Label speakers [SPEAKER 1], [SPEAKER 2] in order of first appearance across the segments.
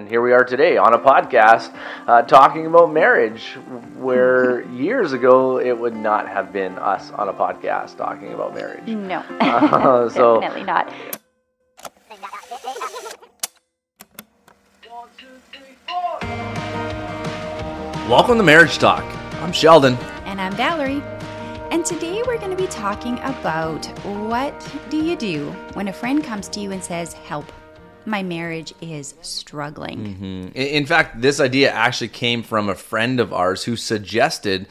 [SPEAKER 1] and here we are today on a podcast uh, talking about marriage, where years ago it would not have been us on a podcast talking about marriage.
[SPEAKER 2] No,
[SPEAKER 1] Uh, so
[SPEAKER 2] definitely not.
[SPEAKER 1] welcome to Marriage Talk. I'm Sheldon.
[SPEAKER 2] And I'm Valerie. And today we're going to be talking about what do you do when a friend comes to you and says, Help, my marriage is struggling. Mm-hmm.
[SPEAKER 1] In in fact, this idea actually came from a friend of ours who suggested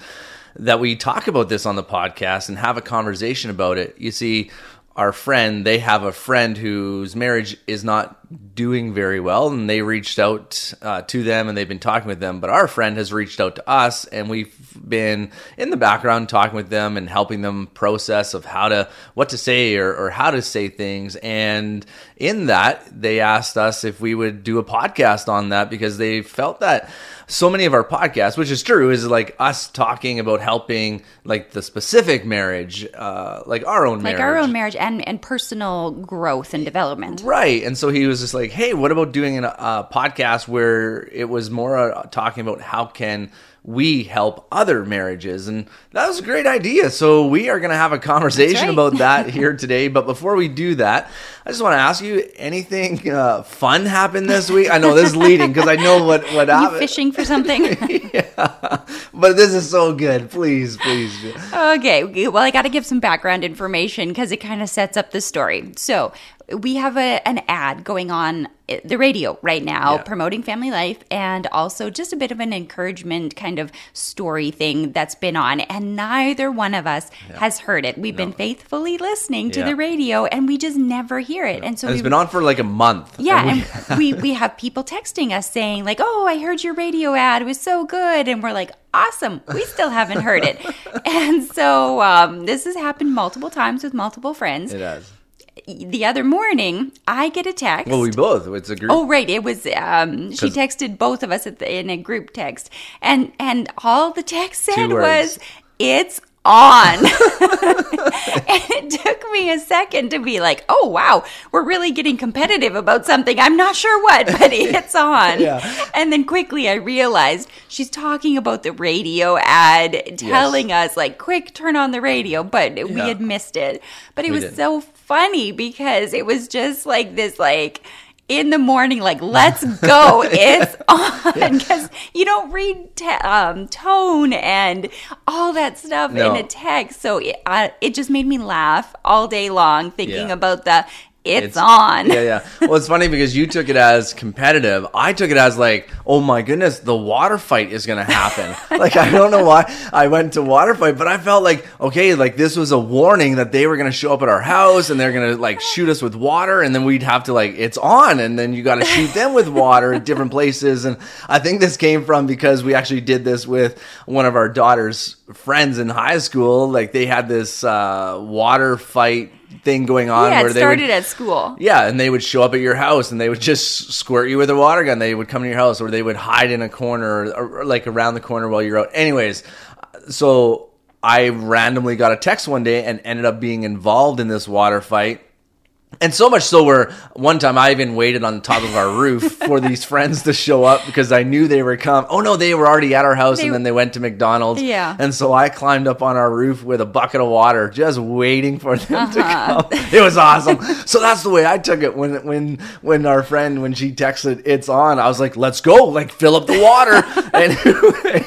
[SPEAKER 1] that we talk about this on the podcast and have a conversation about it. You see, our friend, they have a friend whose marriage is not doing very well, and they reached out uh, to them and they've been talking with them. But our friend has reached out to us, and we've been in the background talking with them and helping them process of how to what to say or, or how to say things. And in that, they asked us if we would do a podcast on that because they felt that so many of our podcasts, which is true, is like us talking about helping like the specific marriage, uh, like our own
[SPEAKER 2] Like
[SPEAKER 1] marriage.
[SPEAKER 2] our own marriage and, and personal growth and development.
[SPEAKER 1] Right. And so he was just like, hey, what about doing an- a podcast where it was more uh, talking about how can we help other marriages? And that was a great idea. So we are going to have a conversation
[SPEAKER 2] right.
[SPEAKER 1] about that here today. But before we do that, I just want to ask you anything uh, fun happened this week? I know this is leading because I know what, what
[SPEAKER 2] You
[SPEAKER 1] happened.
[SPEAKER 2] fishing for something?
[SPEAKER 1] yeah. But this is so good. Please, please.
[SPEAKER 2] Okay, well, I got to give some background information because it kind of sets up the story. So, we have a, an ad going on the radio right now
[SPEAKER 1] Yeah.
[SPEAKER 2] promoting family life and also just a bit of an encouragement kind of story thing that's been on. And neither one of us has heard it. We've been faithfully listening to
[SPEAKER 1] Yeah.
[SPEAKER 2] the radio and we just never hear it. And so,
[SPEAKER 1] And it's
[SPEAKER 2] we
[SPEAKER 1] been on for like a month.
[SPEAKER 2] yeah,
[SPEAKER 1] And we-
[SPEAKER 2] we, we have people texting us saying, like, oh, I heard your radio ad. It was so good. And we're like, awesome. We still haven't heard it. and so um, this has happened multiple times with multiple friends.
[SPEAKER 1] it has.
[SPEAKER 2] The other morning, I get a text.
[SPEAKER 1] Well, we both. It's a group.
[SPEAKER 2] Oh right, it was. Um, she texted both of us at the, in a group text, and and all the text said was, "It's on." and it took me a second to be like, "Oh wow, we're really getting competitive about something. I'm not sure what, but it's on."
[SPEAKER 1] Yeah.
[SPEAKER 2] And then quickly I realized she's talking about the radio ad, telling us like, "Quick, turn on the radio," but we had missed it. But it
[SPEAKER 1] We
[SPEAKER 2] was
[SPEAKER 1] did.
[SPEAKER 2] so funny because it was just like this, like in the morning, like let's go, it's on because you don't read te- um, tone and all that stuff
[SPEAKER 1] No.
[SPEAKER 2] in a text. So it, uh, it just made me laugh all day long thinking
[SPEAKER 1] Yeah.
[SPEAKER 2] about the it's, on.
[SPEAKER 1] Yeah, yeah. Well, it's funny because you took it as competitive. I took it as like, oh my goodness, the water fight is going to happen. like, I don't know why I went to water fight, but I felt like, okay, like this was a warning that they were going to show up at our house and they're going to like shoot us with water. And then we'd have to like, it's on. And then you got to shoot them with water at different places. And I think this came from because we actually did this with one of our daughter's friends in high school. Like, they had this uh, water fight thing going on
[SPEAKER 2] Yeah,
[SPEAKER 1] where
[SPEAKER 2] it
[SPEAKER 1] they would
[SPEAKER 2] started at school.
[SPEAKER 1] yeah, and they would show up at your house and they would just squirt you with a water gun. They would come to your house or they would hide in a corner or, or like around the corner while you're out. Anyways, so I randomly got a text one day and ended up being involved in this water fight. And so much so where one time I even waited on the top of our roof for these friends to show up because I knew they were come. Oh no, they were already at our house
[SPEAKER 2] They-
[SPEAKER 1] and then they went to McDonald's.
[SPEAKER 2] Yeah.
[SPEAKER 1] And so I climbed up on our roof with a bucket of water, just waiting for them to
[SPEAKER 2] Uh-huh.
[SPEAKER 1] come. It was awesome. so that's the way I took it when when when our friend when she texted it's on. I was like, let's go, like fill up the water. and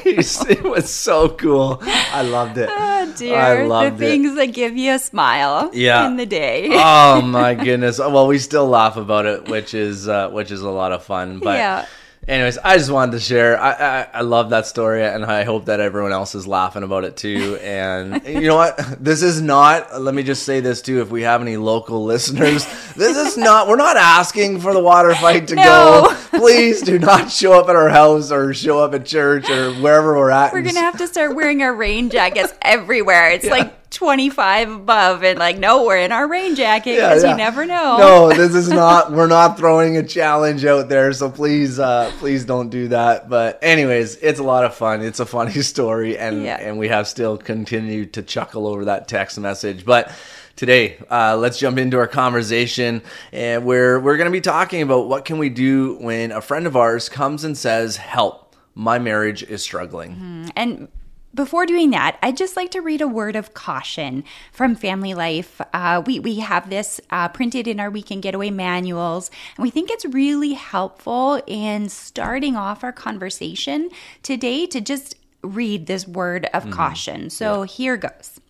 [SPEAKER 1] it was so cool. I loved it.
[SPEAKER 2] Oh dear,
[SPEAKER 1] I
[SPEAKER 2] the
[SPEAKER 1] loved it.
[SPEAKER 2] things that give you a smile
[SPEAKER 1] Yeah.
[SPEAKER 2] in the day.
[SPEAKER 1] oh my goodness. Well, we still laugh about it, which is uh, which is a lot of fun. But
[SPEAKER 2] Yeah.
[SPEAKER 1] anyways, I just wanted to share. I, I I love that story, and I hope that everyone else is laughing about it too. And you know what? This is not. Let me just say this too. If we have any local listeners, this is not. We're not asking for the water fight to
[SPEAKER 2] No.
[SPEAKER 1] go. Please do not show up at our house or show up at church or wherever we're at.
[SPEAKER 2] We're gonna have to start wearing our rain jackets everywhere. It's like 25 above, and like, no, we're in our rain jacket because
[SPEAKER 1] yeah.
[SPEAKER 2] you never know.
[SPEAKER 1] No, this is not. We're not throwing a challenge out there, so please, uh, please don't do that. But anyways, it's a lot of fun. It's a funny story, and
[SPEAKER 2] Yeah.
[SPEAKER 1] and we have still continued to chuckle over that text message. But Today, uh, let's jump into our conversation, and where we're going to be talking about what can we do when a friend of ours comes and says, "Help, my marriage is struggling."
[SPEAKER 2] And before doing that, I'd just like to read a word of caution from Family Life. Uh, we, we have this uh, printed in our weekend getaway manuals, and we think it's really helpful in starting off our conversation today to just read this word of caution. So here goes.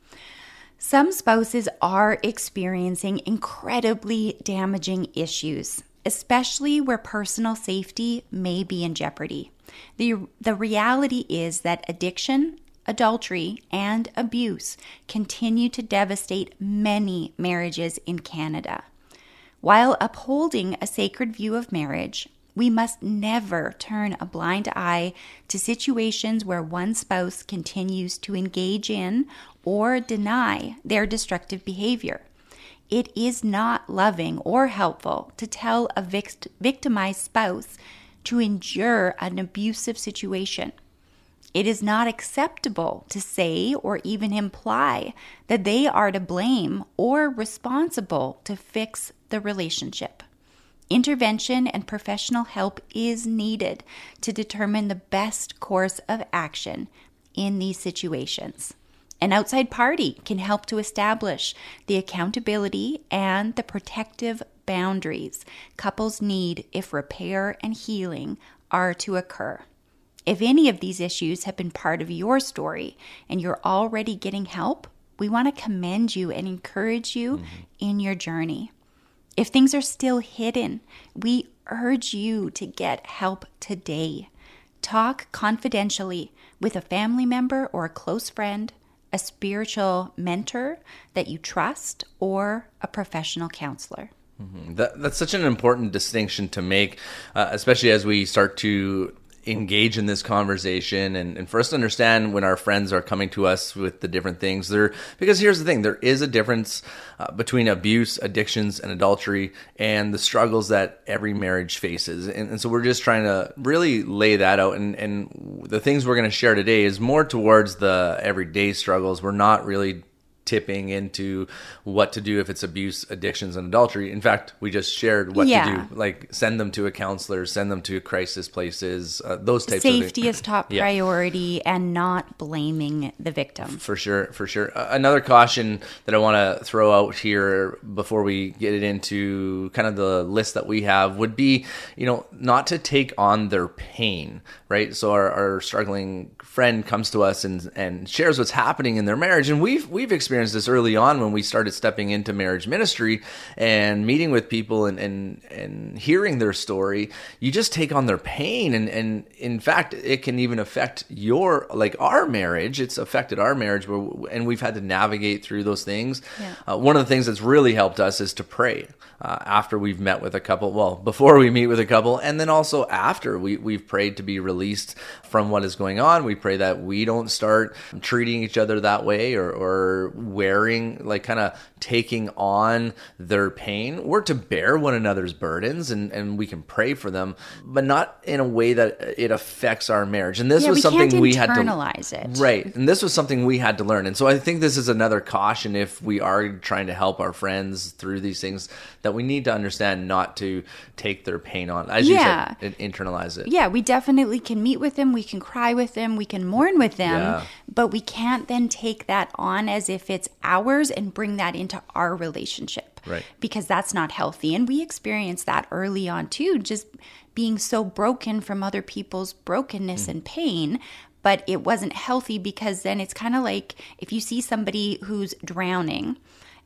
[SPEAKER 2] Some spouses are experiencing incredibly damaging issues, especially where personal safety may be in jeopardy. The, the reality is that addiction, adultery, and abuse continue to devastate many marriages in Canada. While upholding a sacred view of marriage, we must never turn a blind eye to situations where one spouse continues to engage in or deny their destructive behavior. It is not loving or helpful to tell a victimized spouse to endure an abusive situation. It is not acceptable to say or even imply that they are to blame or responsible to fix the relationship. Intervention and professional help is needed to determine the best course of action in these situations. An outside party can help to establish the accountability and the protective boundaries couples need if repair and healing are to occur. If any of these issues have been part of your story and you're already getting help, we want to commend you and encourage you in your journey. If things are still hidden, we urge you to get help today. Talk confidentially with a family member or a close friend, a spiritual mentor that you trust, or a professional counselor.
[SPEAKER 1] That, that's such an important distinction to make, uh, especially as we start to engage in this conversation and, and for us to understand when our friends are coming to us with the different things there because here's the thing there is a difference uh, between abuse addictions and adultery and the struggles that every marriage faces. And, and so we're just trying to really lay that out and, and the things we're going to share today is more towards the everyday struggles. We're not really tipping into what to do if it's abuse, addictions, and adultery. In fact, we just shared what
[SPEAKER 2] Yeah.
[SPEAKER 1] to do, like send them to a counselor, send them to crisis places, uh, those types of
[SPEAKER 2] Safety is top
[SPEAKER 1] Yeah.
[SPEAKER 2] priority and not blaming the victim.
[SPEAKER 1] For sure, for sure. Uh, another caution that I want to throw out here before we get it into kind of the list that we have would be, you know, not to take on their pain, right? So our, our struggling friend comes to us and and shares what's happening in their marriage, and we've we've experienced this early on when we started stepping into marriage ministry and meeting with people and and and hearing their story. You just take on their pain, and and in fact, it can even affect your like our marriage. It's affected our marriage, and we've had to navigate through those things.
[SPEAKER 2] Yeah.
[SPEAKER 1] Uh, one of the things that's really helped us is to pray uh, after we've met with a couple. Well, before we meet with a couple, and then also after we we've prayed to be released from what is going on. We pray that we don't start treating each other that way or or wearing like kind of taking on their pain. We're to bear one another's burdens, and and we can pray for them, but not in a way that it affects our marriage. And this
[SPEAKER 2] Yeah,
[SPEAKER 1] was
[SPEAKER 2] we
[SPEAKER 1] something we had to
[SPEAKER 2] internalize it.
[SPEAKER 1] Right. And this was something we had to learn. And so I think this is another caution if we are trying to help our friends through these things that we need to understand not to take their pain on. As
[SPEAKER 2] Yeah.
[SPEAKER 1] you said, and internalize it.
[SPEAKER 2] Yeah, we definitely can meet with them, we can cry with them, we can mourn with them,
[SPEAKER 1] Yeah.
[SPEAKER 2] but we can't then take that on as if it's ours and bring that into our relationship.
[SPEAKER 1] Right.
[SPEAKER 2] Because that's not healthy. And we experienced that early on too, just being so broken from other people's brokenness mm. and pain. But it wasn't healthy because then it's kind of like if you see somebody who's drowning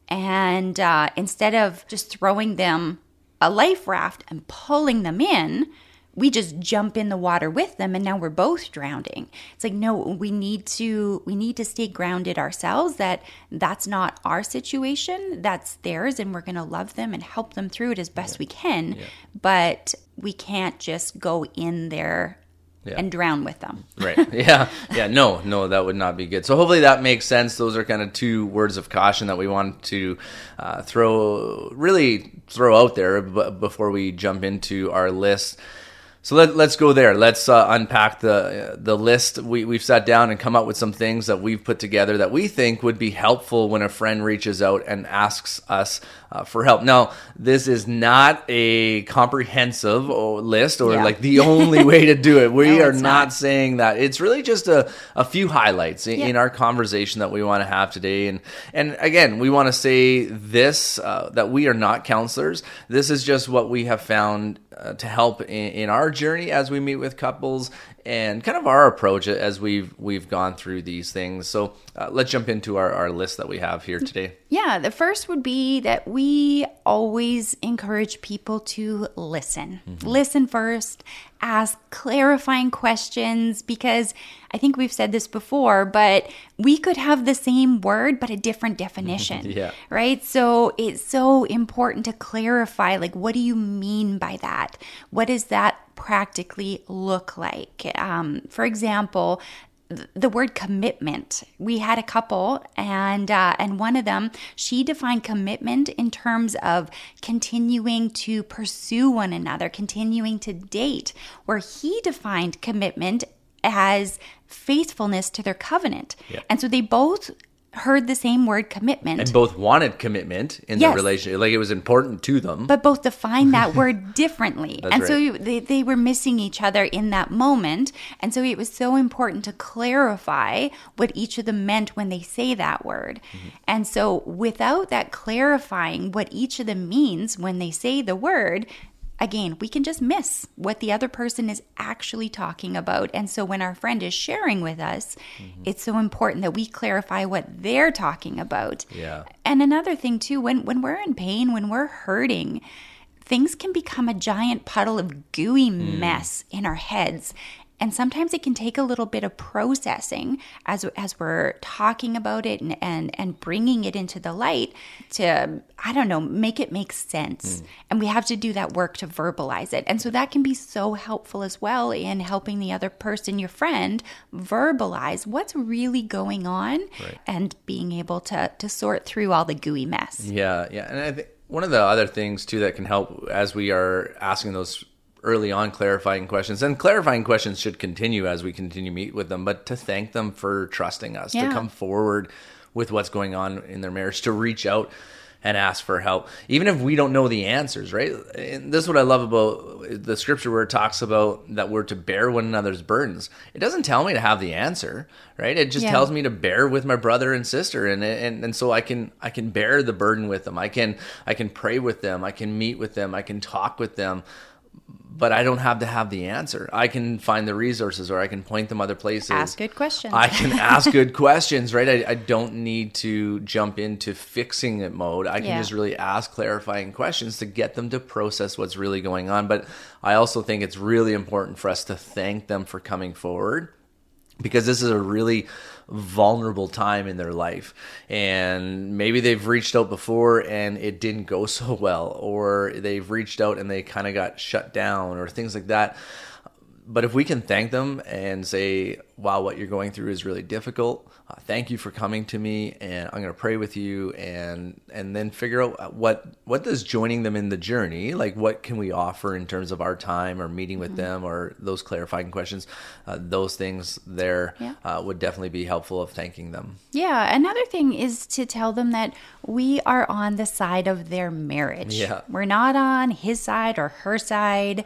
[SPEAKER 2] and uh, instead of just throwing them a life raft and pulling them in, we just jump in the water with them and now we're both drowning. It's like no we need to we need to stay grounded ourselves that that's not our situation that's theirs and we're going to love them and help them through it as best we can. But we can't just go in there
[SPEAKER 1] Yeah.
[SPEAKER 2] and drown with them
[SPEAKER 1] Right. Yeah. Yeah. No, no, that would not be good. So hopefully that makes sense. Those are kind of two words of caution that we want to uh, throw, really throw out there b- before we jump into our list. So let, let's go there. Let's uh, unpack the uh, the list. We, we've sat down and come up with some things that we've put together that we think would be helpful when a friend reaches out and asks us uh, for help. Now, this is not a comprehensive list or
[SPEAKER 2] Yeah.
[SPEAKER 1] like the only way to do it. We
[SPEAKER 2] No,
[SPEAKER 1] are not,
[SPEAKER 2] not.
[SPEAKER 1] saying that. It's really just a, a few highlights in,
[SPEAKER 2] Yeah.
[SPEAKER 1] in our conversation that we want to have today. And and again, we want to say this uh, that we are not counselors. This is just what we have found uh, to help in, in our journey as we meet with couples and kind of our approach as we've we've gone through these things. So uh, let's jump into our, our list that we have here today.
[SPEAKER 2] Yeah, the first would be that we always encourage people to listen. Listen first, ask clarifying questions because I think we've said this before, but we could have the same word but a different definition.
[SPEAKER 1] Yeah.
[SPEAKER 2] Right? So it's so important to clarify like what do you mean by that? What does that practically look like? Um, for example, the word commitment. We had a couple, and uh, and one of them, she defined commitment in terms of continuing to pursue one another, continuing to date. Where he defined commitment as faithfulness to their covenant,
[SPEAKER 1] Yeah.
[SPEAKER 2] and so they both heard the same word commitment.
[SPEAKER 1] And both wanted commitment in
[SPEAKER 2] Yes.
[SPEAKER 1] the relationship, like it was important to them.
[SPEAKER 2] but both defined that word differently.
[SPEAKER 1] That's
[SPEAKER 2] and
[SPEAKER 1] right.
[SPEAKER 2] so they, they were missing each other in that moment. And so it was so important to clarify what each of them meant when they say that word.
[SPEAKER 1] Mm-hmm.
[SPEAKER 2] And so without that clarifying what each of them means when they say the word, again, we can just miss what the other person is actually talking about. And so when our friend is sharing with us,
[SPEAKER 1] Mm-hmm.
[SPEAKER 2] it's so important that we clarify what they're talking about.
[SPEAKER 1] Yeah.
[SPEAKER 2] And another thing too, when when we're in pain, when we're hurting, things can become a giant puddle of gooey mess in our heads. And sometimes it can take a little bit of processing as as we're talking about it and and, and bringing it into the light to I don't know make it make sense. Hmm. And we have to do that work to verbalize it. And so that can be so helpful as well in helping the other person, your friend, verbalize what's really going on
[SPEAKER 1] Right.
[SPEAKER 2] and being able to to sort through all the gooey mess.
[SPEAKER 1] Yeah, yeah, and I think one of the other things too that can help as we are asking those early on clarifying questions, and clarifying questions should continue as we continue to meet with them, but to thank them for trusting us, to come forward with what's going on in their marriage, to reach out and ask for help, even if we don't know the answers, right? And this is what I love about the scripture where it talks about that we're to bear one another's burdens. It doesn't tell me to have the answer, right? It just
[SPEAKER 2] Yeah.
[SPEAKER 1] tells me to bear with my brother and sister, and and and so I can I can bear the burden with them. I can I can pray with them. I can meet with them. I can talk with them. But I don't have to have the answer. I can find the resources, or I can point them other places.
[SPEAKER 2] Ask good questions.
[SPEAKER 1] I can ask good questions, right? I, I don't need to jump into fixing it mode. I can
[SPEAKER 2] Yeah.
[SPEAKER 1] just really ask clarifying questions to get them to process what's really going on. But I also think it's really important for us to thank them for coming forward because this is a really vulnerable time in their life. And maybe they've reached out before and it didn't go so well or they've reached out and they kind of got shut down or things like that but if we can thank them and say wow what you're going through is really difficult uh, thank you for coming to me and i'm going to pray with you and and then figure out what what does joining them in the journey like what can we offer in terms of our time or meeting with them or those clarifying questions uh, those things there
[SPEAKER 2] Yeah.
[SPEAKER 1] uh, would definitely be helpful of thanking them
[SPEAKER 2] Yeah, another thing is to tell them that we are on the side of their marriage.
[SPEAKER 1] Yeah.
[SPEAKER 2] We're not on his side or her side.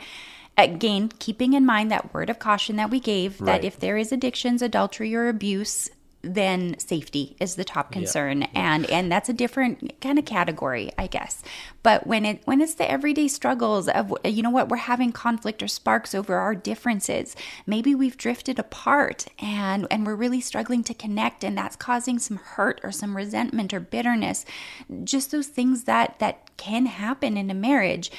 [SPEAKER 2] Again, keeping in mind that word of caution that we gave
[SPEAKER 1] Right.
[SPEAKER 2] that if there is addictions, adultery, or abuse, then safety is the top concern. And and that's a different kind of category i guess. But when it when it's the everyday struggles of you know what we're having conflict or sparks over our differences maybe we've drifted apart and and we're really struggling to connect and that's causing some hurt or some resentment or bitterness just those things that that can happen in a marriage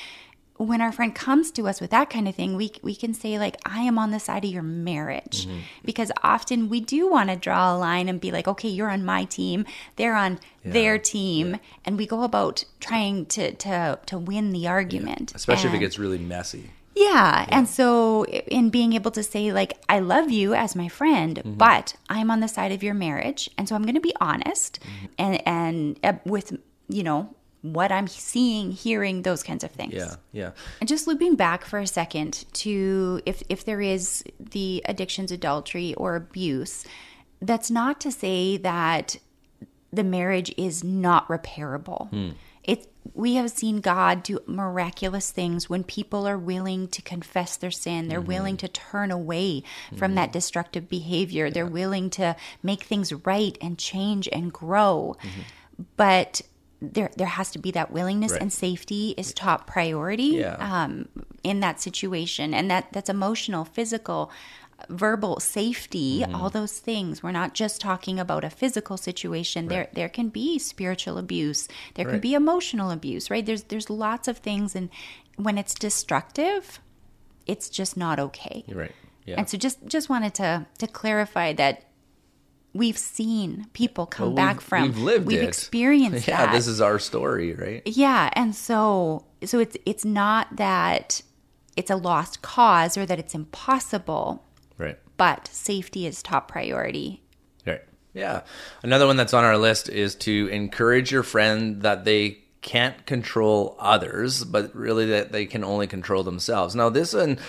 [SPEAKER 2] when our friend comes to us with that kind of thing, we we can say like, "I am on the side of your marriage," because often we do want to draw a line and be like, "Okay, you're on my team, they're on their team," and we go about trying to to to win the argument,
[SPEAKER 1] especially if it gets really messy
[SPEAKER 2] yeah. And so, in being able to say, like, I love you as my friend,
[SPEAKER 1] Mm-hmm.
[SPEAKER 2] but I'm on the side of your marriage. And so I'm going to be honest
[SPEAKER 1] Mm-hmm.
[SPEAKER 2] and, and uh, with, you know, what I'm seeing, hearing, those kinds of things.
[SPEAKER 1] Yeah, yeah.
[SPEAKER 2] And just looping back for a second to if if there is the addictions, adultery, or abuse, that's not to say that the marriage is not repairable.
[SPEAKER 1] Hmm.
[SPEAKER 2] It we have seen God do miraculous things when people are willing to confess their sin. They're
[SPEAKER 1] Mm-hmm.
[SPEAKER 2] willing to turn away from that destructive behavior. They're willing to make things right and change and grow. But there there has to be that willingness.
[SPEAKER 1] Right.
[SPEAKER 2] and safety is top priority
[SPEAKER 1] Yeah.
[SPEAKER 2] um, in that situation. And that that's emotional, physical, verbal safety,
[SPEAKER 1] Mm-hmm.
[SPEAKER 2] all those things. We're not just talking about a physical situation. There there can be spiritual abuse. There can be emotional abuse, right? There's there's lots of things and when it's destructive, it's just not okay.
[SPEAKER 1] You're right. Yeah.
[SPEAKER 2] And so just just wanted to to clarify that we've seen people come
[SPEAKER 1] Well,
[SPEAKER 2] back from
[SPEAKER 1] we've lived
[SPEAKER 2] we've
[SPEAKER 1] it.
[SPEAKER 2] experienced
[SPEAKER 1] yeah,
[SPEAKER 2] that.
[SPEAKER 1] this is our story, right?
[SPEAKER 2] Yeah, and so so it's it's not that it's a lost cause or that it's impossible,
[SPEAKER 1] Right.
[SPEAKER 2] but safety is top priority.
[SPEAKER 1] Right. Yeah. Another one that's on our list is to encourage your friend that they can't control others, but really that they can only control themselves. Now, this one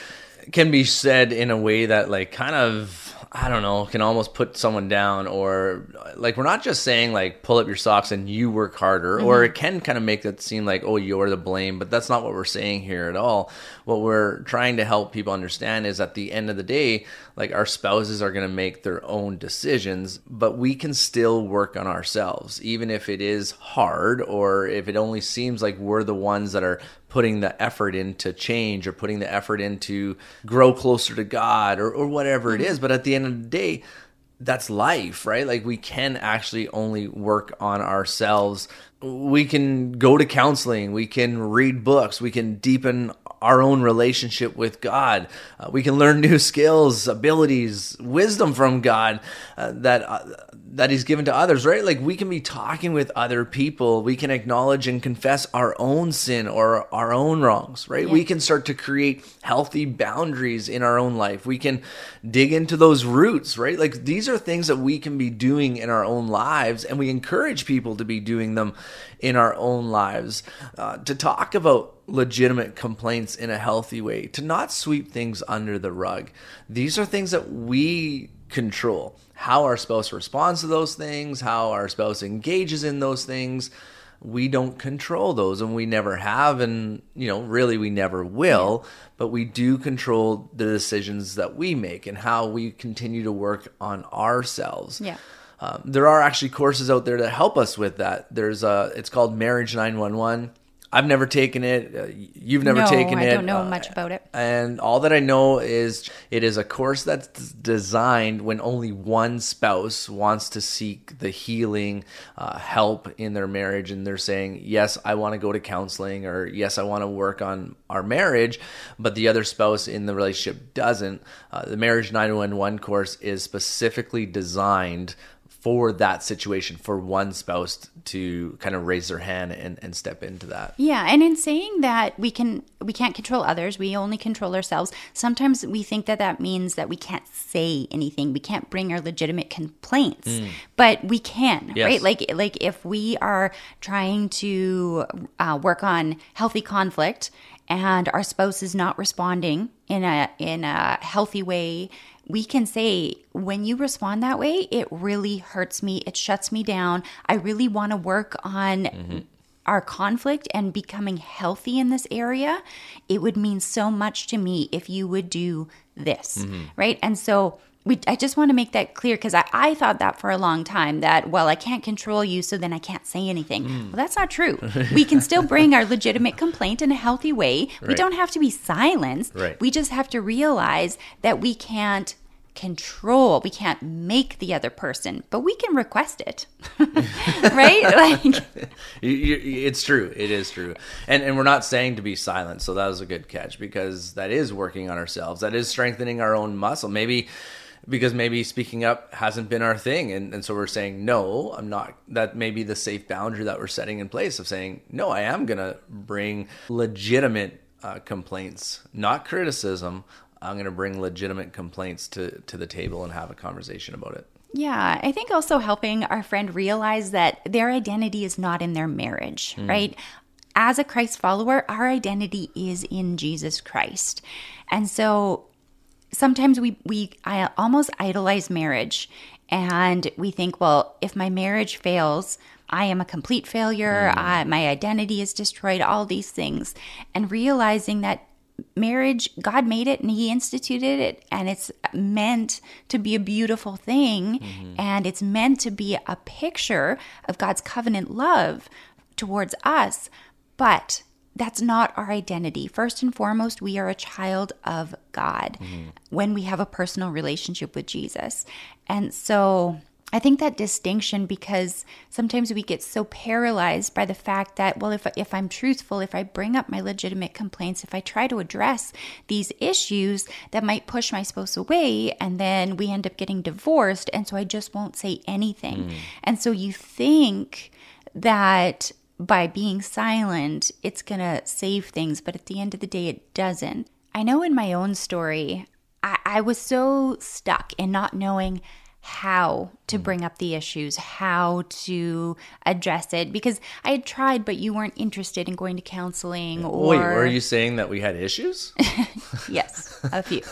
[SPEAKER 1] can be said in a way that, like, kind of, I don't know, can almost put someone down, or like, we're not just saying, like, pull up your socks and you work harder, or mm-hmm. it can kind of make it seem like, oh, you're the blame, but that's not what we're saying here at all. What we're trying to help people understand is at the end of the day, like, our spouses are going to make their own decisions, but we can still work on ourselves, even if it is hard or if it only seems like we're the ones that are putting the effort into change or putting the effort into grow closer to God or, or whatever it is. Mm-hmm. But at the end of the day, that's life, right? Like we can actually only work on ourselves. We can go to counseling, we can read books, we can deepen our own relationship with God. Uh, we can learn new skills, abilities, wisdom from God uh, that uh, that He's given to others. Right? Like we can be talking with other people. We can acknowledge and confess our own sin or our own wrongs. Right? We can start to create healthy boundaries in our own life. We can dig into those roots. Right? Like these are things that we can be doing in our own lives, and we encourage people to be doing them in our own lives. Uh, to talk about legitimate complaints in a healthy way, to not sweep things under the rug. These are things that we control. How our spouse responds to those things, how our spouse engages in those things, we don't control those and we never have and you know really we never will but we do control the decisions that we make and how we continue to work on ourselves
[SPEAKER 2] Yeah.
[SPEAKER 1] Um, there are actually courses out there that help us with that. There's a, it's called Marriage 911. I've never taken it. Uh, you've never
[SPEAKER 2] No,
[SPEAKER 1] taken
[SPEAKER 2] I
[SPEAKER 1] it.
[SPEAKER 2] I don't know
[SPEAKER 1] Uh,
[SPEAKER 2] much about it.
[SPEAKER 1] And all that I know is it is a course that's designed when only one spouse wants to seek the healing uh, help in their marriage. And they're saying, yes, I want to go to counseling or yes, I want to work on our marriage, but the other spouse in the relationship doesn't. Uh, the Marriage 911 course is specifically designed for that situation for one spouse to kind of raise their hand and, and step into that
[SPEAKER 2] Yeah, and in saying that we can we can't control others, we only control ourselves. Sometimes we think that that means that we can't say anything, we can't bring our legitimate complaints, but we can,
[SPEAKER 1] Yes.
[SPEAKER 2] right? Like like if we are trying to uh, work on healthy conflict and our spouse is not responding in a in a healthy way we can say when you respond that way it really hurts me it shuts me down i really want to work on mm-hmm. our conflict and becoming healthy in this area it would mean so much to me if you would do this mm-hmm. right and so we, I just want to make that clear because I, I thought that for a long time that, well, I can't control you, so then I can't say anything. Mm. Well, that's not true. we can still bring our legitimate complaint in a healthy way. We don't have to be silenced.
[SPEAKER 1] Right.
[SPEAKER 2] We just have to realize that we can't control, we can't make the other person, but we can request it. right? Like,
[SPEAKER 1] it's true. It is true. And and we're not saying to be silent. So that was a good catch because that is working on ourselves. That is strengthening our own muscle. Maybe because maybe speaking up hasn't been our thing and, and so we're saying no i'm not that may be the safe boundary that we're setting in place of saying no i am going to bring legitimate uh, complaints not criticism i'm going to bring legitimate complaints to to the table and have a conversation about it
[SPEAKER 2] Yeah, I think also helping our friend realize that their identity is not in their marriage, hmm. right? As a Christ follower, our identity is in Jesus Christ. And so sometimes we we I almost idolize marriage and we think, well, if my marriage fails, I am a complete failure. Hmm. I, my identity is destroyed. All these things, and realizing that marriage, God made it and He instituted it, and it's meant to be a beautiful thing, mm-hmm. and it's meant to be a picture of God's covenant love towards us. But that's not our identity. First and foremost, we are a child of God mm-hmm. when we have a personal relationship with Jesus. And so I think that distinction because sometimes we get so paralyzed by the fact that well if if I'm truthful, if I bring up my legitimate complaints, if I try to address these issues that might push my spouse away and then we end up getting divorced and so I just won't say anything. Mm. And so you think that by being silent, it's going to save things, but at the end of the day, it doesn't. I know in my own story, I, I was so stuck in not knowing how to mm. bring up the issues, how to address it, because I had tried, but you weren't interested in going to counseling or.
[SPEAKER 1] Wait, were you saying that we had issues?
[SPEAKER 2] yes a few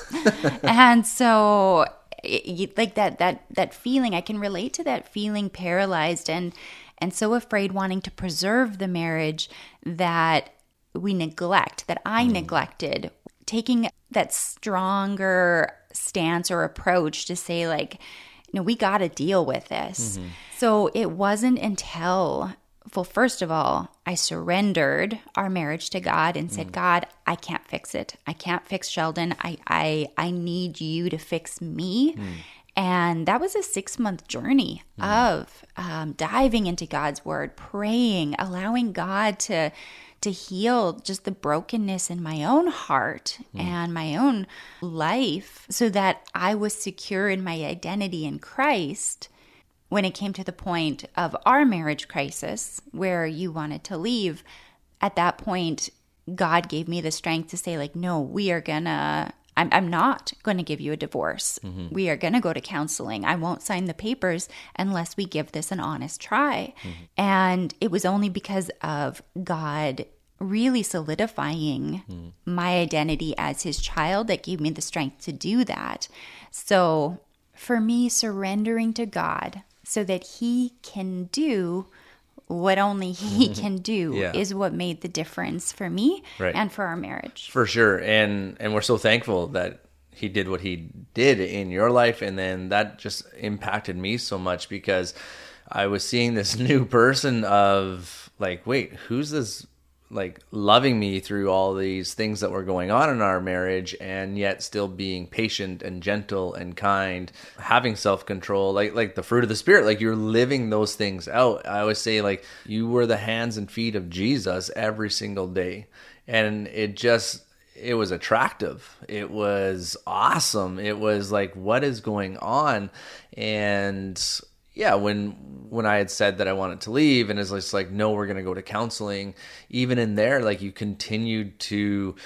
[SPEAKER 2] and so y- like that that that feeling i can relate to that feeling paralyzed and and so afraid wanting to preserve the marriage that we neglect that i mm. neglected taking that stronger stance or approach to say like no we got to deal with this mm-hmm. so it wasn't until well, first of all, I surrendered our marriage to God and said, mm. God, I can't fix it. I can't fix Sheldon. I I I need you to fix me. Mm. And that was a six month journey mm. of um, diving into God's word, praying, allowing God to to heal just the brokenness in my own heart mm. and my own life so that I was secure in my identity in Christ when it came to the point of our marriage crisis where you wanted to leave. At that point god gave me the strength to say like no we are gonna i'm, I'm not gonna give you a divorce. Mm-hmm. We are gonna go to counseling. I won't sign the papers unless we give this an honest try. Mm-hmm. And it was only because of god really solidifying mm-hmm. my identity as his child that gave me the strength to do that. So for me surrendering to god so that he can do what only he mm-hmm. can do
[SPEAKER 1] Yeah.
[SPEAKER 2] is what made the difference for me
[SPEAKER 1] Right.
[SPEAKER 2] and for our marriage.
[SPEAKER 1] For sure. And and we're so thankful that he did what he did in your life and then that just impacted me so much because I was seeing this new person of like, wait, who's this like loving me through all these things that were going on in our marriage and yet still being patient and gentle and kind having self-control like like the fruit of the spirit like you're living those things out. I always say like you were the hands and feet of jesus every single day. And it just it was attractive. It was awesome. It was like what is going on? And yeah, when when I had said that I wanted to leave, and it's just like, no, we're gonna go to counseling. Even in there, like you continued to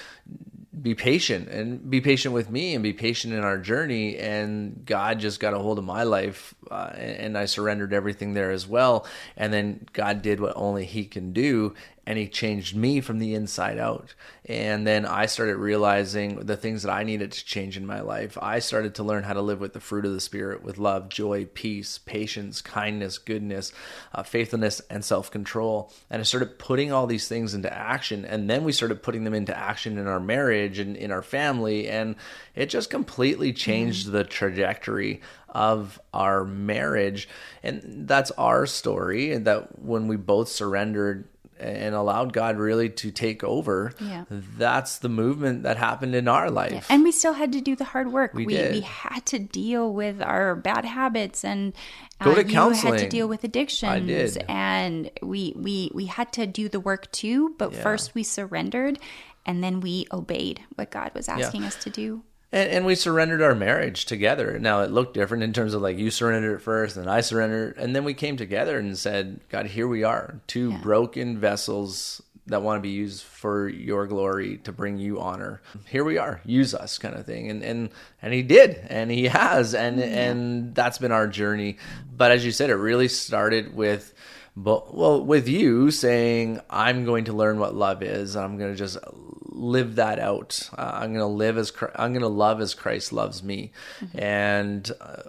[SPEAKER 1] be patient and be patient with me and be patient in our journey. And God just got a hold of my life, uh, and, and I surrendered everything there as well. And then God did what only He can do, and He changed me from the inside out. And then I started realizing the things that I needed to change in my life. I started to learn how to live with the fruit of the Spirit with love, joy, peace, patience, kindness, goodness, uh, faithfulness, and self control. And I started putting all these things into action. And then we started putting them into action in our marriage and in our family. And it just completely changed the trajectory of our marriage. And that's our story. And that when we both surrendered and allowed God really to take over,
[SPEAKER 2] Yeah.
[SPEAKER 1] that's the movement that happened in our life.
[SPEAKER 2] And we still had to do the hard work.
[SPEAKER 1] We
[SPEAKER 2] We,
[SPEAKER 1] did.
[SPEAKER 2] we had to deal with our bad habits and uh,
[SPEAKER 1] Go to
[SPEAKER 2] you had to deal with addictions.
[SPEAKER 1] I did.
[SPEAKER 2] And we we we had to do the work too, but
[SPEAKER 1] Yeah.
[SPEAKER 2] first we surrendered and then we obeyed what God was asking us to do.
[SPEAKER 1] And, and we surrendered our marriage together. Now it looked different in terms of like you surrendered it first, and I surrendered, and then we came together and said, "God, here we are, two
[SPEAKER 2] Yeah.
[SPEAKER 1] broken vessels that want to be used for your glory to bring you honor. Here we are, use us kind of thing. And and and he did, and he has, and mm-hmm. yeah. and that's been our journey. But as you said, it really started with but well with you saying i'm going to learn what love is and i'm going to just live that out uh, i'm going to live as i'm going to love as christ loves me mm-hmm. and uh,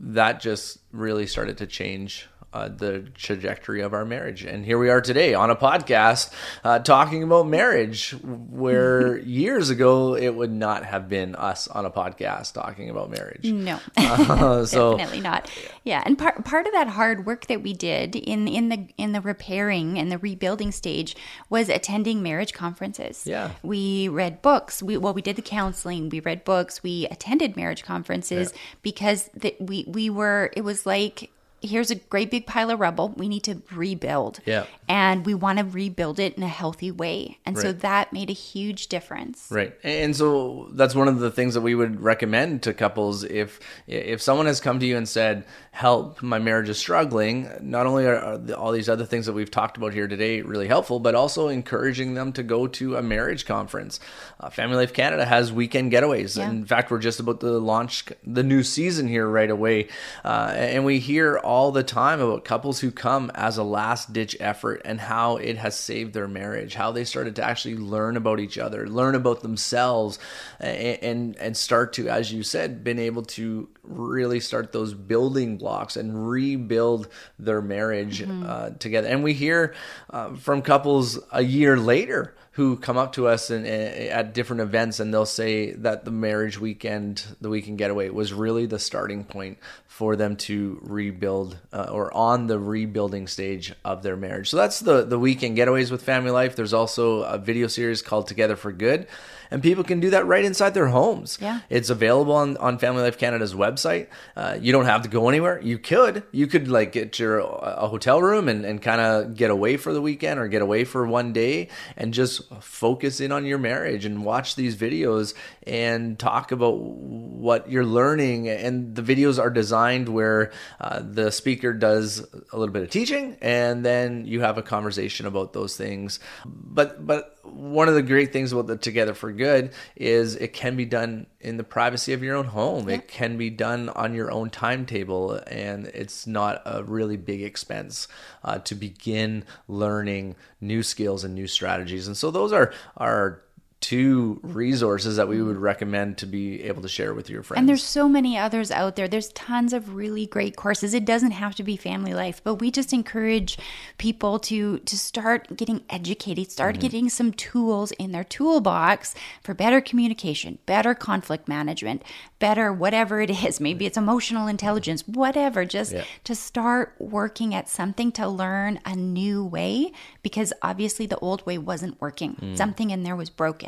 [SPEAKER 1] that just really started to change uh, the trajectory of our marriage. And here we are today on a podcast uh, talking about marriage, where years ago it would not have been us on a podcast talking about marriage.
[SPEAKER 2] No, uh, so, definitely not. Yeah, and part part of that hard work that we did in in the in the repairing and the rebuilding stage was attending marriage conferences.
[SPEAKER 1] Yeah,
[SPEAKER 2] we read books. We well, we did the counseling. We read books. We attended marriage conferences yeah. because that we we were. It was like here's a great big pile of rubble. We need to rebuild.
[SPEAKER 1] Yeah.
[SPEAKER 2] And we want to rebuild it in a healthy way. And right. so that made a huge difference.
[SPEAKER 1] Right. And so that's one of the things that we would recommend to couples if if someone has come to you and said, "Help, my marriage is struggling." Not only are all these other things that we've talked about here today really helpful, but also encouraging them to go to a marriage conference. Uh, Family Life Canada has weekend getaways. Yeah. In fact, we're just about to launch the new season here right away. Uh, and we hear all the time about couples who come as a last ditch effort and how it has saved their marriage, how they started to actually learn about each other, learn about themselves, and and, and start to, as you said, been able to really start those building blocks and rebuild their marriage mm-hmm. uh, together. And we hear uh, from couples a year later who come up to us and, and, at different events and they'll say that the marriage weekend, the weekend getaway, was really the starting point for them to rebuild uh, or on the rebuilding stage of their marriage. So that's the the weekend getaways with Family Life. There's also a video series called Together for Good and people can do that right inside their homes.
[SPEAKER 2] Yeah.
[SPEAKER 1] It's available on, on Family Life Canada's website. Uh, you don't have to go anywhere. You could. You could like get your a hotel room and, and kind of get away for the weekend or get away for one day and just focus in on your marriage and watch these videos and talk about what you're learning. And the videos are designed where uh, the speaker does a little bit of teaching and then you have a conversation about those things. But but one of the great things about the Together for Good is it can be done in the privacy of your own home. Yeah. It can be done on your own timetable, and it's not a really big expense uh, to begin learning new skills and new strategies. And so those are are two resources that we would recommend to be able to share with your friends.
[SPEAKER 2] And there's so many others out there. There's tons of really great courses. It doesn't have to be family life, but we just encourage people to to start getting educated, start mm-hmm. getting some tools in their toolbox for better communication, better conflict management, better whatever it is. Maybe it's emotional intelligence, whatever. Just yeah. to start working at something to learn a new way because obviously the old way wasn't working. Mm. Something in there was broken.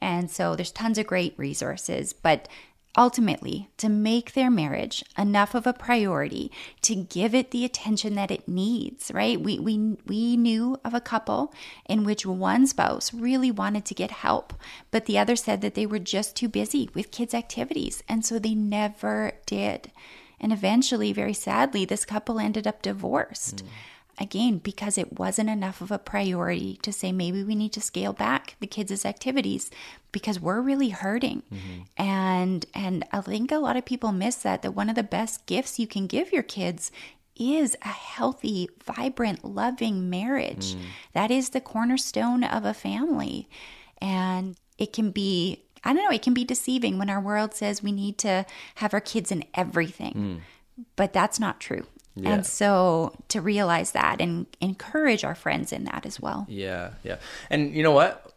[SPEAKER 2] And so there's tons of great resources, but ultimately to make their marriage enough of a priority to give it the attention that it needs right? We we we knew of a couple in which one spouse really wanted to get help but the other said that they were just too busy with kids activities and so they never did. And eventually very sadly this couple ended up divorced. Mm again because it wasn't enough of a priority to say maybe we need to scale back the kids' activities because we're really hurting mm-hmm. and and i think a lot of people miss that that one of the best gifts you can give your kids is a healthy vibrant loving marriage mm. that is the cornerstone of a family and it can be i don't know it can be deceiving when our world says we need to have our kids in everything mm. but that's not true yeah. And so to realize that and encourage our friends in that as well.
[SPEAKER 1] Yeah, yeah. And you know what?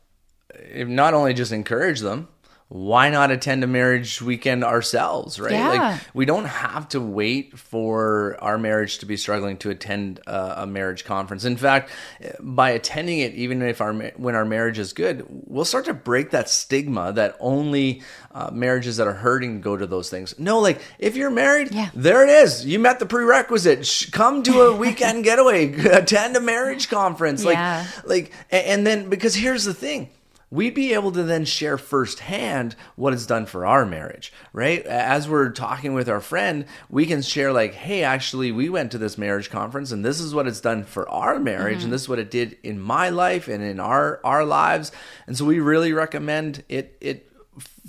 [SPEAKER 1] Not only just encourage them, why not attend a marriage weekend ourselves, right?
[SPEAKER 2] Yeah.
[SPEAKER 1] Like we don't have to wait for our marriage to be struggling to attend a, a, marriage conference. In fact, by attending it, even if our when our marriage is good, we'll start to break that stigma that only uh, marriages that are hurting go to those things. No, like if you're married,
[SPEAKER 2] yeah.
[SPEAKER 1] there it is. You met the prerequisite. Come to a weekend getaway, attend a marriage conference.
[SPEAKER 2] Yeah.
[SPEAKER 1] Like, like, and then because here's the thing we'd be able to then share firsthand what it's done for our marriage, right? As we're talking with our friend, we can share, like, hey, actually, we went to this marriage conference and this is what it's done for our marriage mm-hmm. and this is what it did in my life and in our, our lives. And so we really recommend it, it,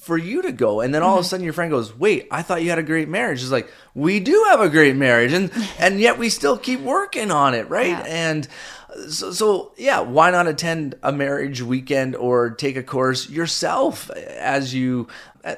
[SPEAKER 1] for you to go and then all of a mm-hmm. sudden your friend goes wait i thought you had a great marriage it's like we do have a great marriage and and yet we still keep working on it right yeah. and so, so yeah, why not attend a marriage weekend or take a course yourself as you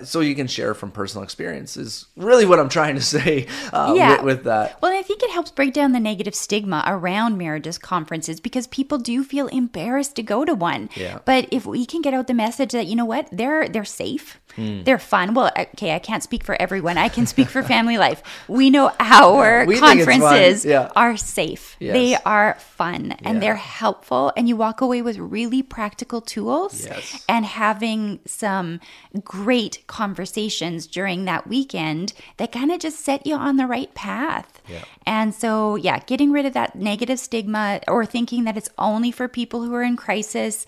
[SPEAKER 1] so you can share from personal experience is really what I'm trying to say uh, yeah. with, with, that.
[SPEAKER 2] Well, I think it helps break down the negative stigma around marriages conferences because people do feel embarrassed to go to one.
[SPEAKER 1] Yeah.
[SPEAKER 2] But if we can get out the message that you know what, they're they're safe, mm. they're fun. Well, okay, I can't speak for everyone. I can speak for family life. We know our we conferences yeah. are safe. Yes. They are fun and yeah. they're helpful, and you walk away with really practical tools
[SPEAKER 1] yes.
[SPEAKER 2] and having some great great conversations during that weekend that kind of just set you on the right path.
[SPEAKER 1] Yeah.
[SPEAKER 2] And so, yeah, getting rid of that negative stigma or thinking that it's only for people who are in crisis.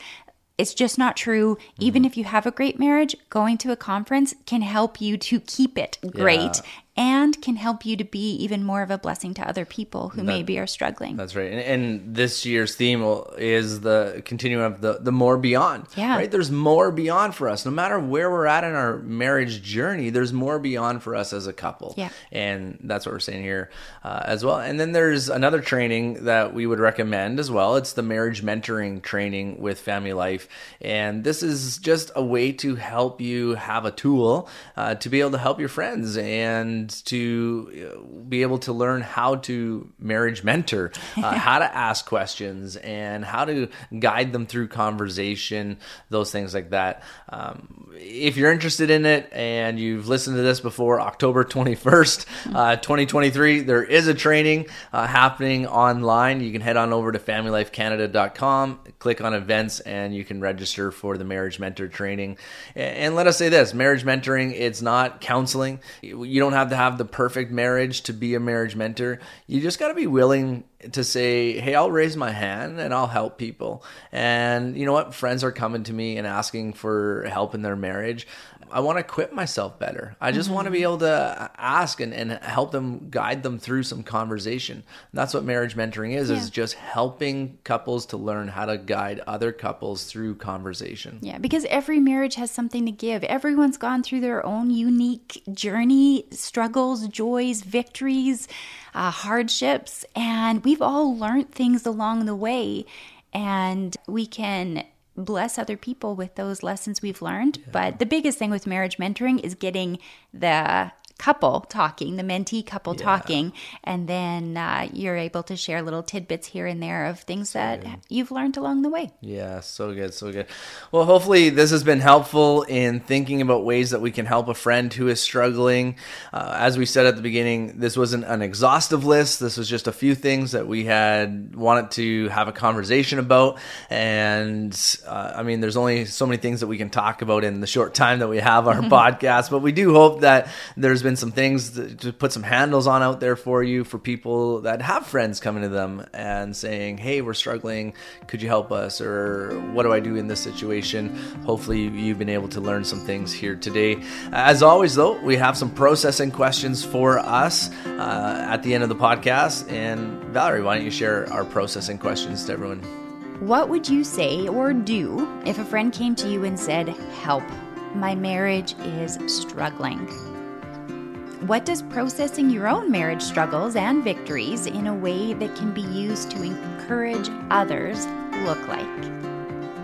[SPEAKER 2] It's just not true. Mm-hmm. Even if you have a great marriage, going to a conference can help you to keep it great yeah and can help you to be even more of a blessing to other people who that, maybe are struggling.
[SPEAKER 1] That's right. And, and, this year's theme is the continuum of the, the more beyond.
[SPEAKER 2] Yeah.
[SPEAKER 1] Right? There's more beyond for us. No matter where we're at in our marriage journey, there's more beyond for us as a couple.
[SPEAKER 2] Yeah.
[SPEAKER 1] And that's what we're saying here uh, as well. And then there's another training that we would recommend as well. It's the marriage mentoring training with Family Life. And this is just a way to help you have a tool uh, to be able to help your friends and and to uh, be able to learn how to marriage mentor, uh, how to ask questions, and how to guide them through conversation, those things like that. Um, if you're interested in it and you've listened to this before October 21st, uh, 2023, there is a training uh, happening online. You can head on over to familylifecanada.com, click on events, and you can register for the marriage mentor training. And let us say this marriage mentoring, it's not counseling. You don't have to have the perfect marriage to be a marriage mentor. You just got to be willing to say, hey, I'll raise my hand and I'll help people. And you know what? Friends are coming to me and asking for help in their marriage. I want to equip myself better. I just mm-hmm. want to be able to ask and, and help them guide them through some conversation. And that's what marriage mentoring is, yeah. is just helping couples to learn how to guide other couples through conversation.
[SPEAKER 2] Yeah, because every marriage has something to give. Everyone's gone through their own unique journey, struggles, joys, victories, uh, hardships, and we've all learned things along the way. And we can bless other people with those lessons we've learned. Yeah. But the biggest thing with marriage mentoring is getting the couple talking, the mentee couple yeah. talking, and then uh, you're able to share little tidbits here and there of things that you've learned along the way.
[SPEAKER 1] Yeah, so good, so good. Well, hopefully this has been helpful in thinking about ways that we can help a friend who is struggling. Uh, as we said at the beginning, this wasn't an exhaustive list. This was just a few things that we had wanted to have a conversation about, and uh, I mean, there's only so many things that we can talk about in the short time that we have our podcast, but we do hope that there's been some things to put some handles on out there for you for people that have friends coming to them and saying, "Hey, we're struggling. Could you help us?" or "What do I do in this situation?" Hopefully, you've been able to learn some things here today. As always, though, we have some processing questions for us uh, at the end of the podcast. And Valerie, why don't you share our processing questions to everyone?
[SPEAKER 2] What would you say or do if a friend came to you and said, Help, my marriage is struggling? What does processing your own marriage struggles and victories in a way that can be used to encourage others look like?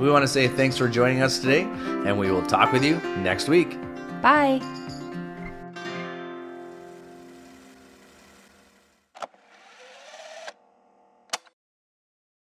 [SPEAKER 1] We want to say thanks for joining us today, and we will talk with you next week.
[SPEAKER 2] Bye.